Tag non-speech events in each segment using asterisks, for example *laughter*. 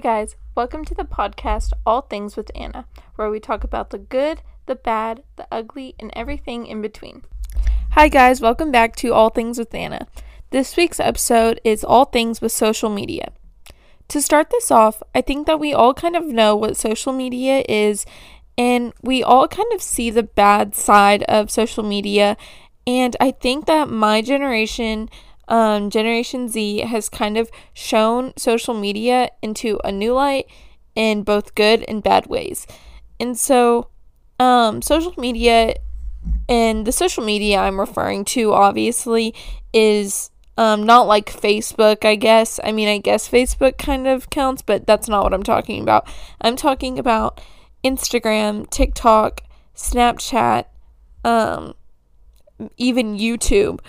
guys. Welcome to the podcast All Things with Anna, where we talk about the good, the bad, the ugly, and everything in between. Hi, guys. Welcome back to All Things with Anna. This week's episode is All Things with Social Media. To start this off, I think that we all kind of know what social media is, and we all kind of see the bad side of social media. And I think that my generation um, Generation Z has kind of shown social media into a new light in both good and bad ways. And so, um, social media and the social media I'm referring to obviously is um, not like Facebook, I guess. I mean, I guess Facebook kind of counts, but that's not what I'm talking about. I'm talking about Instagram, TikTok, Snapchat, um, even YouTube.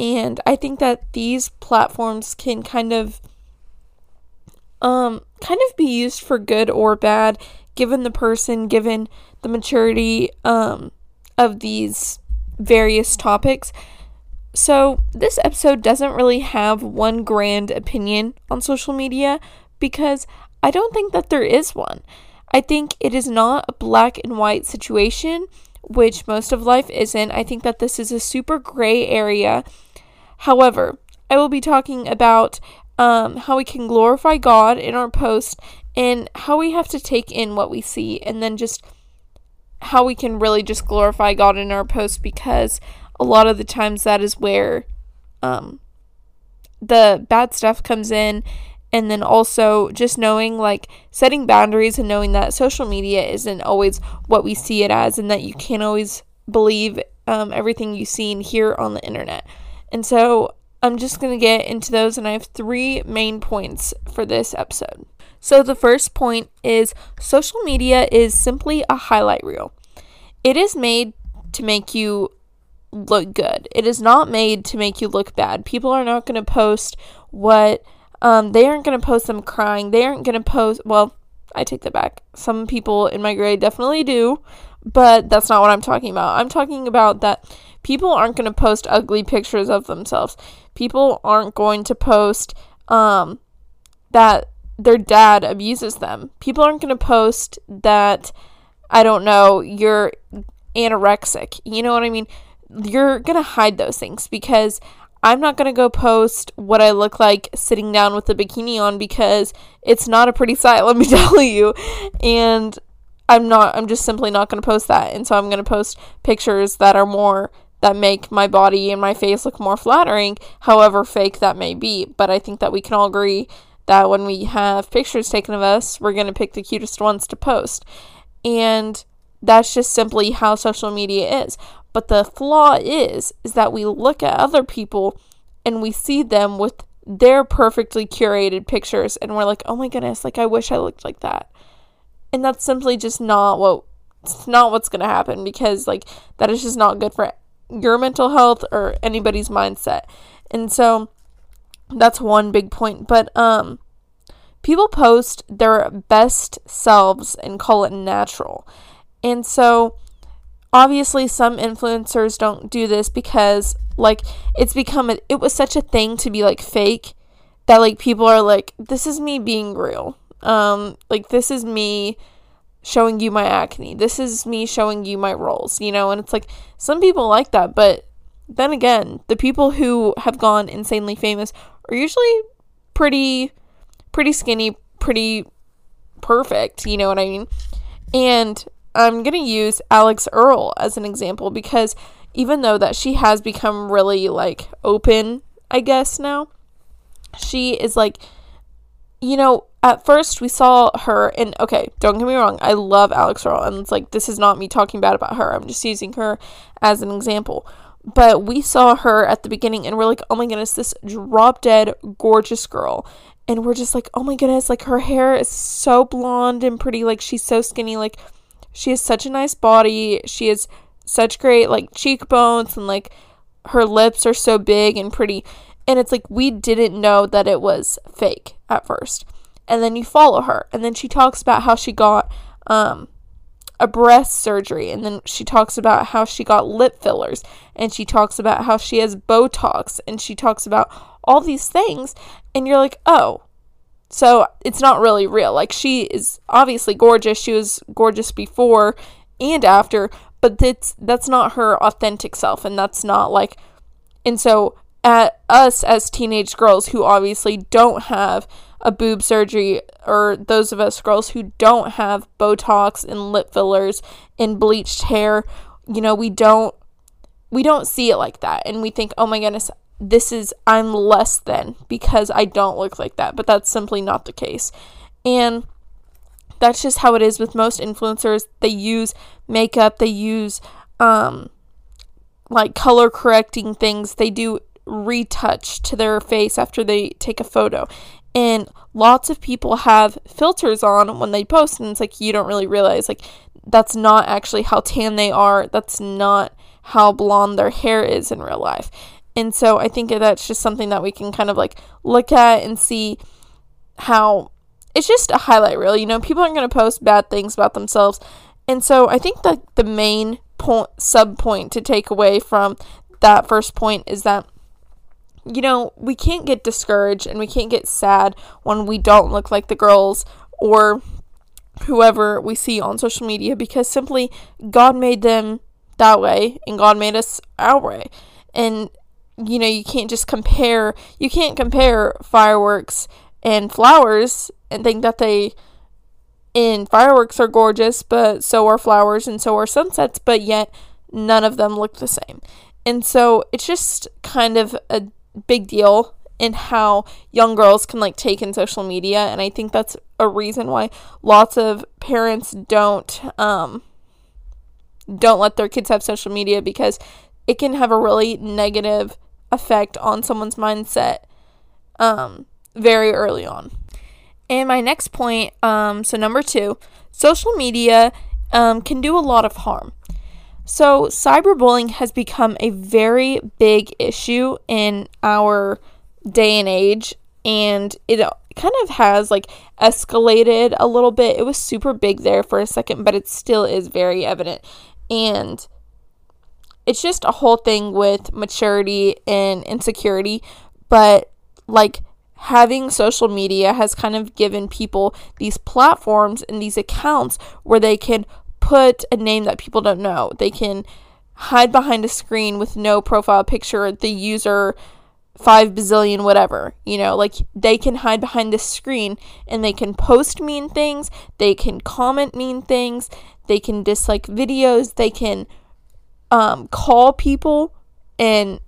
And I think that these platforms can kind of um kind of be used for good or bad given the person, given the maturity um of these various topics. So, this episode doesn't really have one grand opinion on social media because I don't think that there is one. I think it is not a black and white situation, which most of life isn't. I think that this is a super gray area However, I will be talking about um, how we can glorify God in our post and how we have to take in what we see, and then just how we can really just glorify God in our post because a lot of the times that is where um, the bad stuff comes in and then also just knowing like setting boundaries and knowing that social media isn't always what we see it as and that you can't always believe um, everything you see and hear on the internet and so I'm just going to get into those, and I have three main points for this episode. So the first point is social media is simply a highlight reel. It is made to make you look good. It is not made to make you look bad. People are not going to post what um, they aren't going to post them crying. They aren't going to post. Well, I take that back. Some people in my grade definitely do, but that's not what I'm talking about. I'm talking about that people aren't going to post ugly pictures of themselves. People aren't going to post um, that their dad abuses them. People aren't going to post that, I don't know, you're anorexic. You know what I mean? You're going to hide those things because I'm not going to go post what I look like sitting down with a bikini on because it's not a pretty sight, *laughs* let me tell you. And I'm not, I'm just simply not going to post that. And so I'm going to post pictures that are more that make my body and my face look more flattering, however fake that may be. But I think that we can all agree that when we have pictures taken of us, we're going to pick the cutest ones to post. And that's just simply how social media is. But the flaw is is that we look at other people and we see them with their perfectly curated pictures and we're like, "Oh my goodness, like I wish I looked like that." And that's simply just not what it's not what's going to happen because like that is just not good for your mental health or anybody's mindset. And so that's one big point. But um people post their best selves and call it natural. And so obviously some influencers don't do this because like it's become a, it was such a thing to be like fake that like people are like this is me being real. Um like this is me showing you my acne. This is me showing you my rolls, you know? And it's like some people like that, but then again, the people who have gone insanely famous are usually pretty pretty skinny, pretty perfect, you know what I mean? And I'm going to use Alix Earle as an example because even though that she has become really like open, I guess now, she is like you know, at first we saw her and okay, don't get me wrong, I love Alix Earle and it's like this is not me talking bad about her. I'm just using her as an example. But we saw her at the beginning and we're like, "Oh my goodness, this drop dead gorgeous girl." And we're just like, "Oh my goodness, like her hair is so blonde and pretty, like she's so skinny, like she has such a nice body. She has such great like cheekbones and like her lips are so big and pretty." And it's like we didn't know that it was fake at first. And then you follow her. And then she talks about how she got um, a breast surgery. And then she talks about how she got lip fillers. And she talks about how she has Botox. And she talks about all these things. And you're like, oh, So it's not really real. Like she is obviously gorgeous. She was gorgeous before and after, but that's that's not her authentic self and that's not like and so at us as teenage girls who obviously don't have a boob surgery or those of us girls who don't have botox and lip fillers and bleached hair, you know, we don't we don't see it like that and we think, "Oh my goodness, this is I'm less than because I don't look like that." But that's simply not the case. And that's just how it is with most influencers. They use makeup, they use um like color correcting things. They do retouch to their face after they take a photo. And lots of people have filters on when they post, and it's like you don't really realize, like, that's not actually how tan they are. That's not how blonde their hair is in real life. And so I think that's just something that we can kind of like look at and see how it's just a highlight reel. You know, people aren't going to post bad things about themselves. And so I think that the main point, sub point to take away from that first point is that you know, we can't get discouraged and we can't get sad when we don't look like the girls or whoever we see on social media because simply God made them that way and God made us our way. And you know, you can't just compare you can't compare fireworks and flowers and think that they in fireworks are gorgeous, but so are flowers and so are sunsets, but yet none of them look the same. And so it's just kind of a big deal in how young girls can like take in social media and I think that's a reason why lots of parents don't um don't let their kids have social media because it can have a really negative effect on someone's mindset um very early on. And my next point um so number 2, social media um can do a lot of harm. So, cyberbullying has become a very big issue in our day and age, and it kind of has like escalated a little bit. It was super big there for a second, but it still is very evident. And it's just a whole thing with maturity and insecurity, but like having social media has kind of given people these platforms and these accounts where they can put a name that people don't know. They can hide behind a screen with no profile picture, the user five bazillion whatever. You know, like they can hide behind the screen and they can post mean things, they can comment mean things, they can dislike videos, they can um, call people and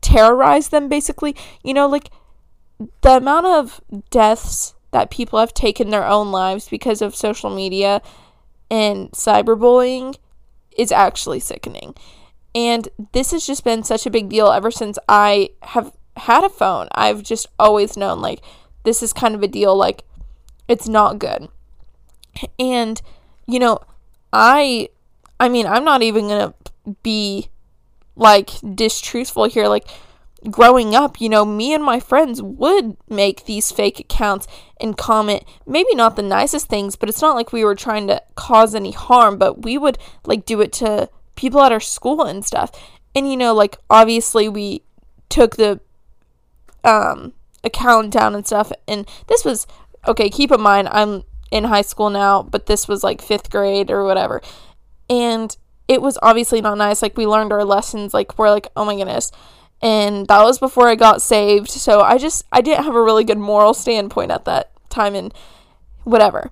terrorize them basically. You know, like the amount of deaths that people have taken their own lives because of social media and cyberbullying is actually sickening. And this has just been such a big deal ever since I have had a phone. I've just always known like this is kind of a deal like it's not good. And you know, I I mean, I'm not even going to be like distruthful here like growing up, you know, me and my friends would make these fake accounts and comment maybe not the nicest things, but it's not like we were trying to cause any harm, but we would like do it to people at our school and stuff. And you know, like obviously we took the um account down and stuff and this was okay, keep in mind I'm in high school now, but this was like 5th grade or whatever. And it was obviously not nice. Like we learned our lessons like we're like, "Oh my goodness." and that was before I got saved. So I just I didn't have a really good moral standpoint at that time and whatever.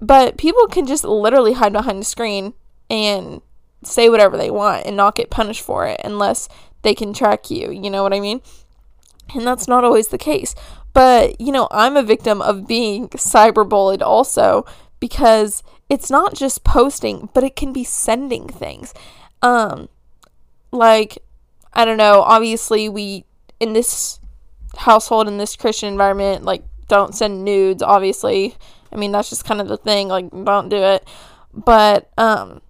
But people can just literally hide behind a screen and say whatever they want and not get punished for it unless they can track you, you know what I mean? And that's not always the case. But, you know, I'm a victim of being cyberbullied also because it's not just posting, but it can be sending things. Um like I don't know, obviously we in this household in this Christian environment like don't send nudes obviously. I mean that's just kind of the thing like don't do it. But um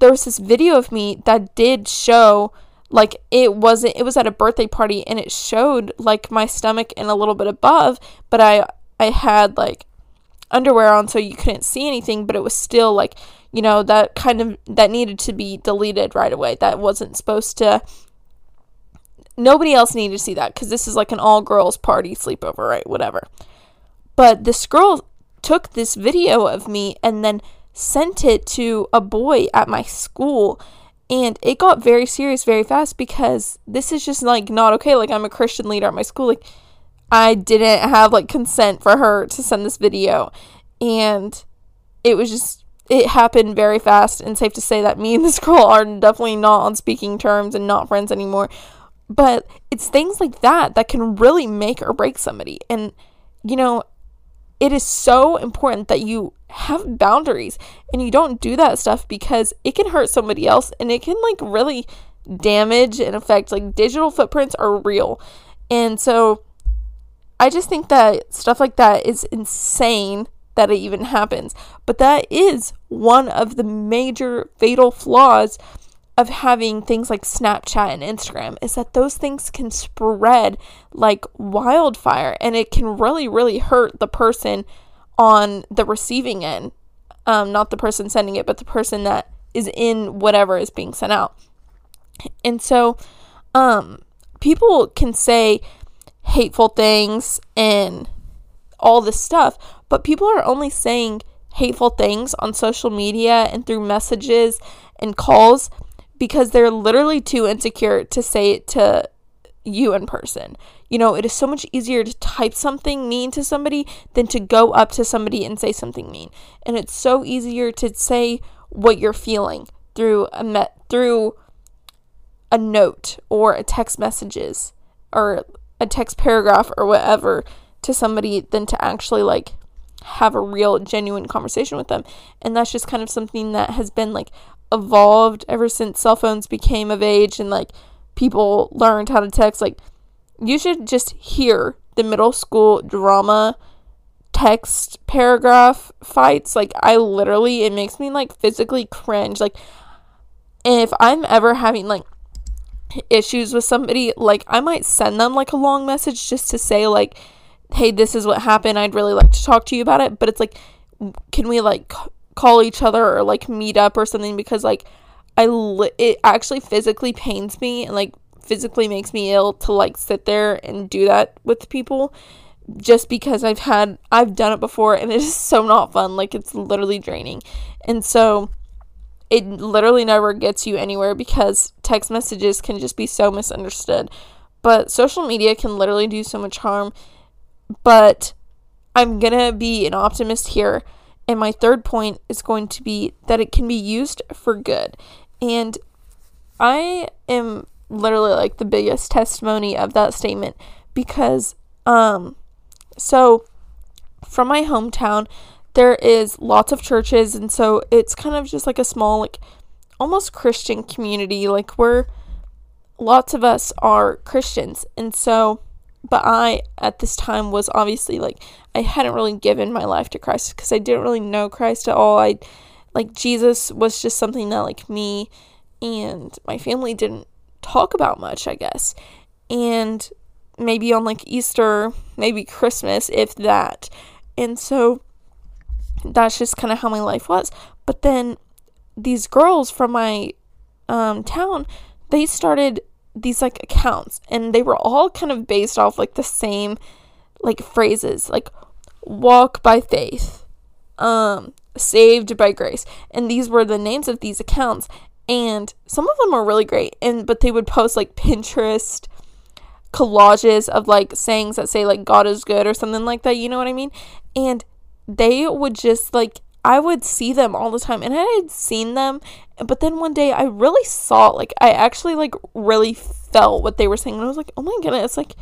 there was this video of me that did show like it wasn't it was at a birthday party and it showed like my stomach and a little bit above, but I I had like underwear on so you couldn't see anything, but it was still like, you know, that kind of that needed to be deleted right away. That wasn't supposed to nobody else needed to see that because this is like an all girls party sleepover, right? Whatever. But this girl took this video of me and then sent it to a boy at my school and it got very serious very fast because this is just like not okay like i'm a christian leader at my school like i didn't have like consent for her to send this video. And it was just it happened very fast and safe to say that me and this girl *laughs* are definitely not on speaking terms and not friends anymore. But it's things like that that can really make or break somebody. And you know it is so important that you have boundaries and you don't do that stuff because it can hurt somebody else and it can like really damage and affect like digital footprints are real. And so I just think that stuff like that is insane that it even happens. But that is one of the major fatal flaws of having things like Snapchat and Instagram is that those things can spread like wildfire and it can really, really hurt the person on the receiving end. Um, not the person sending it, but the person that is in whatever is being sent out. And so, um, people can say hateful things and all this stuff, but people are only saying hateful things on social media and through messages and calls because they're literally too insecure to say it to you in person. You know, it is so much easier to type something mean to somebody than to go up to somebody and say something mean. And it's so easier to say what you're feeling through a met through a note or a text messages or a text paragraph or whatever to somebody than to actually like have a real genuine conversation with them. And that's just kind of something that has been like evolved ever since cell phones became of age and like people learned how to text. Like you should just hear the middle school drama text paragraph fights. Like i literally it makes me like physically cringe. Like if i'm ever having like issues with somebody like i might send them like a long message just to say like hey this is what happened. I'd really like to talk to you about it. But it's like can we like call each other or like meet up or something? Because like I li- it actually physically pains me and like physically makes me ill to like sit there and do that with people just because I've had I've done it before and it is so not fun. Like it's literally draining. And so it literally never gets you anywhere because text messages can just be so misunderstood. But social media can literally do so much harm. But I'm to be an optimist here and my third point is going to be that it can be used for good. And I am literally like the biggest testimony of that statement because um so from my hometown there is lots of churches and so it's kind of just like a small like almost Christian community like where lots of us are Christians and so but I at this time was obviously like I hadn't really given my life to Christ because I didn't really know Christ at all. I like Jesus was just something that like me and my family didn't talk about much, I guess. And maybe on like Easter, maybe Christmas, if that. And so that's just kind of how my life was. But then these girls from my um, town, they started these like accounts and they were all kind of based off like the same like phrases like walk by faith um saved by grace and these were the names of these accounts and some of them were really great and but they would post like pinterest collages of like sayings that say like god is good or something like that you know what i mean and they would just like I would see them all the time and I had seen them, but then one day I really saw like I actually like really felt what they were saying and I was like, "Oh my goodness, like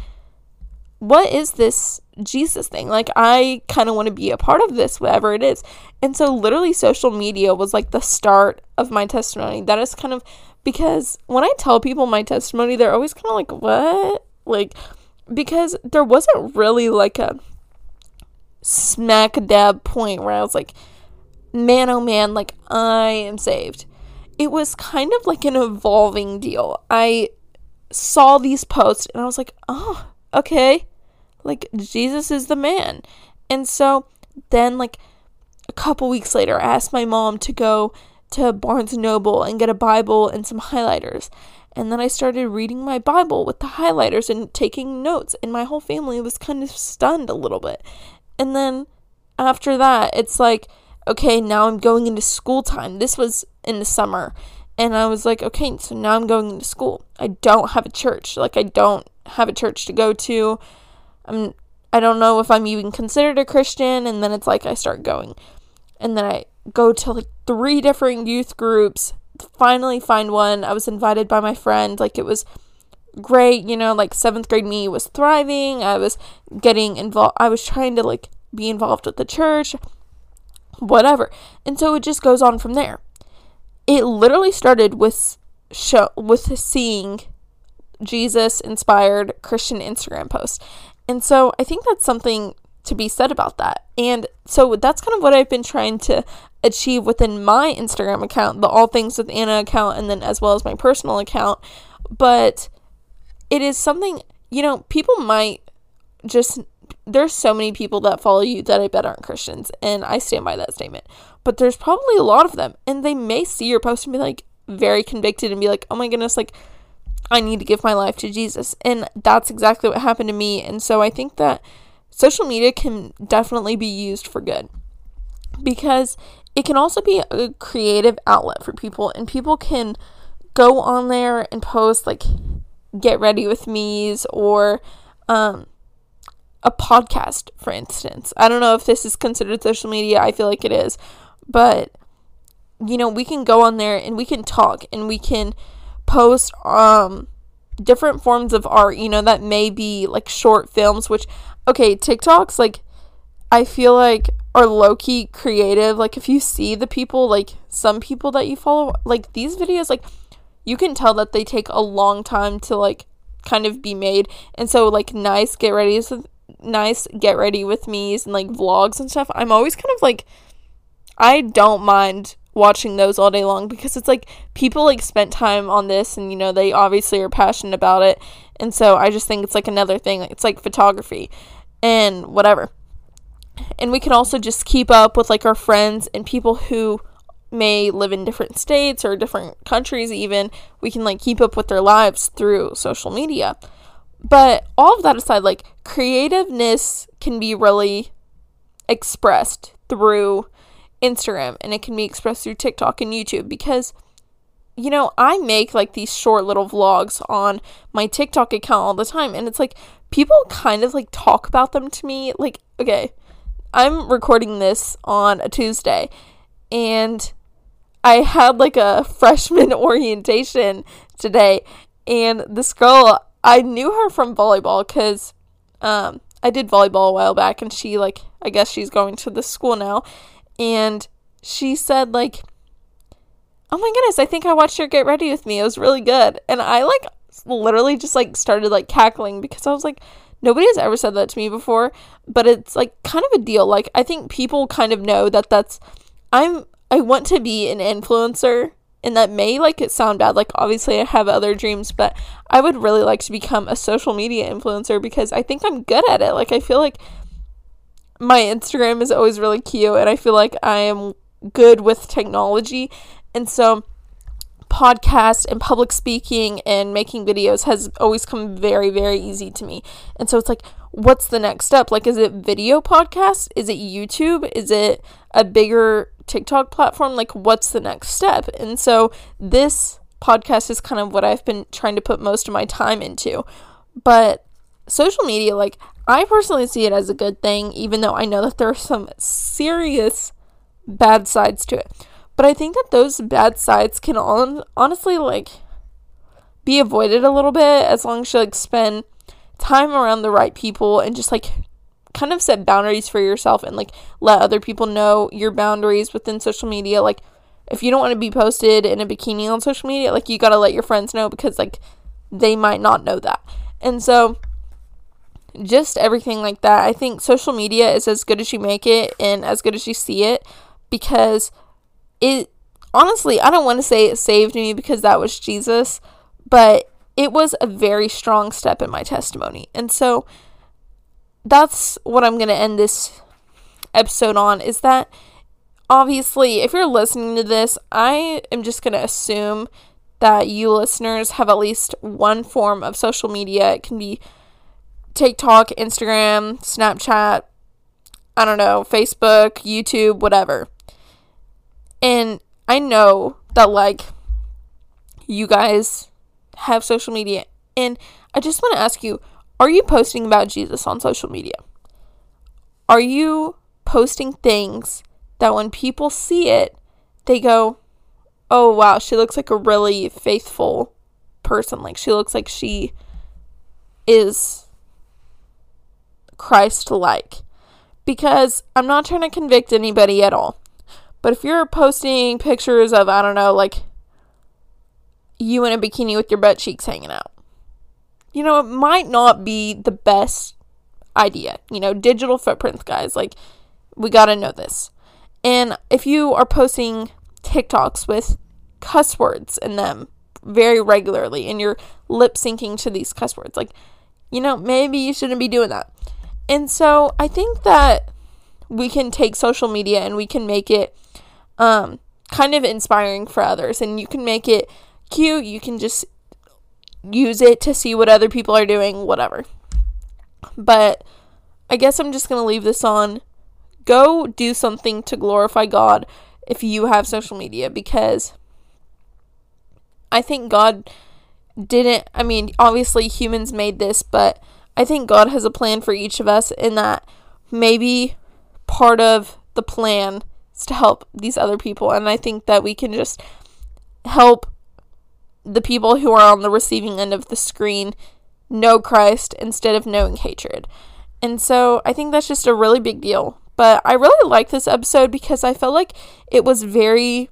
what is this Jesus thing? Like I kind of want to be a part of this whatever it is." And so literally social media was like the start of my testimony. That is kind of because when I tell people my testimony, they're always kind of like, "What?" Like because there wasn't really like a smack dab point where I was like, man, oh man, like I am saved. It was kind of like an evolving deal. I saw these posts and I was like, oh, okay. Like Jesus is the man. And so then, like a couple weeks later, I asked my mom to go to Barnes Noble and get a Bible and some highlighters. And then I started reading my Bible with the highlighters and taking notes, and my whole family was kind of stunned a little bit. And then after that, it's like, okay, now I'm going into school time. This was in the summer. And I was like, okay, so now I'm going into school. I don't have a church. Like, I don't have a church to go to. I'm, I don't know if I'm even considered a Christian. And then it's like, I start going. And then I go to like three different youth groups. Finally, find one. I was invited by my friend. Like, it was great. You know, like seventh grade me was thriving. I was getting involved. I was trying to like be involved with the church, whatever. And so it just goes on from there. It literally started with show with seeing Jesus inspired Christian Instagram posts. And so I think that's something to be said about that. And so that's kind of what I've been trying to achieve within my Instagram account, the All Things with Anna account, and then as well as my personal account. But it is something, you know, people might just there's so many people that follow you that I bet aren't Christians, and I stand by that statement. But there's probably a lot of them, and they may see your post and be like very convicted and be like, oh my goodness, like I need to give my life to Jesus. And that's exactly what happened to me. And so I think that social media can definitely be used for good because it can also be a creative outlet for people, and people can go on there and post like get ready with me's or um, a podcast, for instance. I don't know if this is considered social media. I feel like it is. But, you know, we can go on there and we can talk and we can post um, different forms of art, you know, that may be like short films, which, okay, TikToks, like, I feel like are low key creative. Like, if you see the people, like, some people that you follow, like, these videos, like, you can tell that they take a long time to like kind of be made. And so like nice get ready nice get ready with me's and like vlogs and stuff. I'm always kind of like I don't mind watching those all day long because it's like people like spent time on this and you know they obviously are passionate about it. And so I just think it's like another thing. It's like photography and whatever. And we can also just keep up with like our friends and people who may live in different states or different countries even we can like keep up with their lives through social media. But all of that aside like creativeness can be really expressed through Instagram and it can be expressed through TikTok and YouTube because you know, I make like these short little vlogs on my TikTok account all the time and it's like people kind of like talk about them to me like okay, I'm recording this on a Tuesday and I had like a *laughs* freshman orientation today, and this girl, I knew her from volleyball because um, I did volleyball a while back, and she, like, I guess she's going to the school now, and she said, like, oh my goodness, I think I watched her get ready with me. It was really good. And I, like, literally just, like, started, like, cackling because I was like, nobody has ever said that to me before, but it's, like, kind of a deal. Like, I think people kind of know that that's, I'm I want to be an influencer and that may like it sound bad like obviously I have other dreams but I would really like to become a social media influencer because I think I'm good at it. Like I feel like my Instagram is always really cute and I feel like I am good with technology. And so podcast and public speaking and making videos has always come very very easy to me. And so it's like what's the next step? Like is it video podcast is it youtube? Is it a bigger TikTok platform, like what's the next step? And so this podcast is kind of what I've been trying to put most of my time into. But social media, like I personally see it as a good thing, even though I know that there are some serious bad sides to it. But I think that those bad sides can on- honestly like be avoided a little bit as long as you like spend time around the right people and just like kind of set boundaries for yourself and like let other people know your boundaries within social media. Like if you don't want to be posted in a bikini on social media like you got to let your friends know because like they might not know that. And so just everything like that. I think social media is as good as you make it and as good as you see it because it honestly i don't want to say it saved me because that was jesus but it was a very strong step in my testimony. And so that's what I'm going to end this episode on is that obviously, if you're listening to this, I am just going to assume that you listeners have at least one form of social media. It can be TikTok, Instagram, Snapchat, I don't know, Facebook, YouTube, whatever. And I know that, like, you guys have social media. And I just want to ask you are you posting about Jesus on social media? Are you posting things that when people see it, they go, oh, wow, she looks like a really faithful person. Like, she looks like she is Christ like. Because I'm not trying to convict anybody at all. But if you're posting pictures of, I don't know, like you in a bikini with your butt cheeks hanging out, you know, it might not be the best idea. You know, digital footprints, guys. Like, we got to know this. And if you are posting TikToks with cuss words in them very regularly and you're lip syncing to these cuss words, like, you know, maybe you shouldn't be doing that. And so I think that we can take social media and we can make it um, kind of inspiring for others. And you can make it cute. You can just use it to see what other people are doing, whatever. But I guess I'm just going to leave this on. Go do something to glorify God if you have social media because I think God didn't, I mean, obviously humans made this, but I think God has a plan for each of us in that maybe part of the plan is to help these other people. And I think that we can just help the people who are on the receiving end of the screen know Christ instead of knowing hatred. And so I think that's just a really big deal. But I really like this episode because I felt like it was very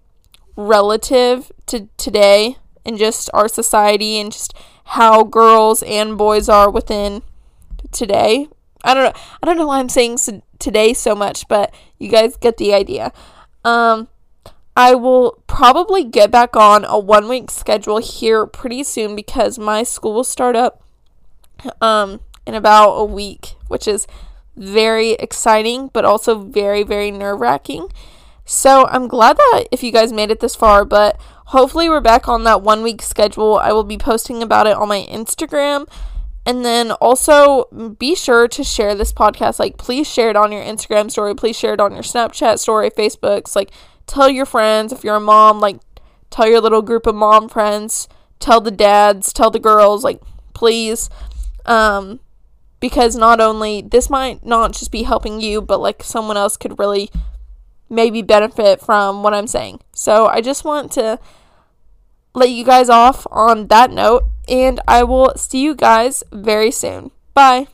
relative to today and just our society and just how girls and boys are within today. I don't know. I don't know why I'm saying today so much, but you guys get the idea. Um, I will probably get back on a one week schedule here pretty soon because my school will start up um, in about a week, which is very exciting, but also very, very nerve wracking. So I'm glad that if you guys made it this far, but hopefully we're back on that one week schedule. I will be posting about it on my Instagram. And then also be sure to share this podcast. Like, please share it on your Instagram story. Please share it on your Snapchat story, Facebooks. Like, tell your friends. If you're a mom, like, tell your little group of mom friends. Tell the dads. Tell the girls. Like, please. Um, because not only this might not just be helping you, but like someone else could really maybe benefit from what I'm saying. So I just want to let you guys off on that note, and I will see you guys very soon. Bye.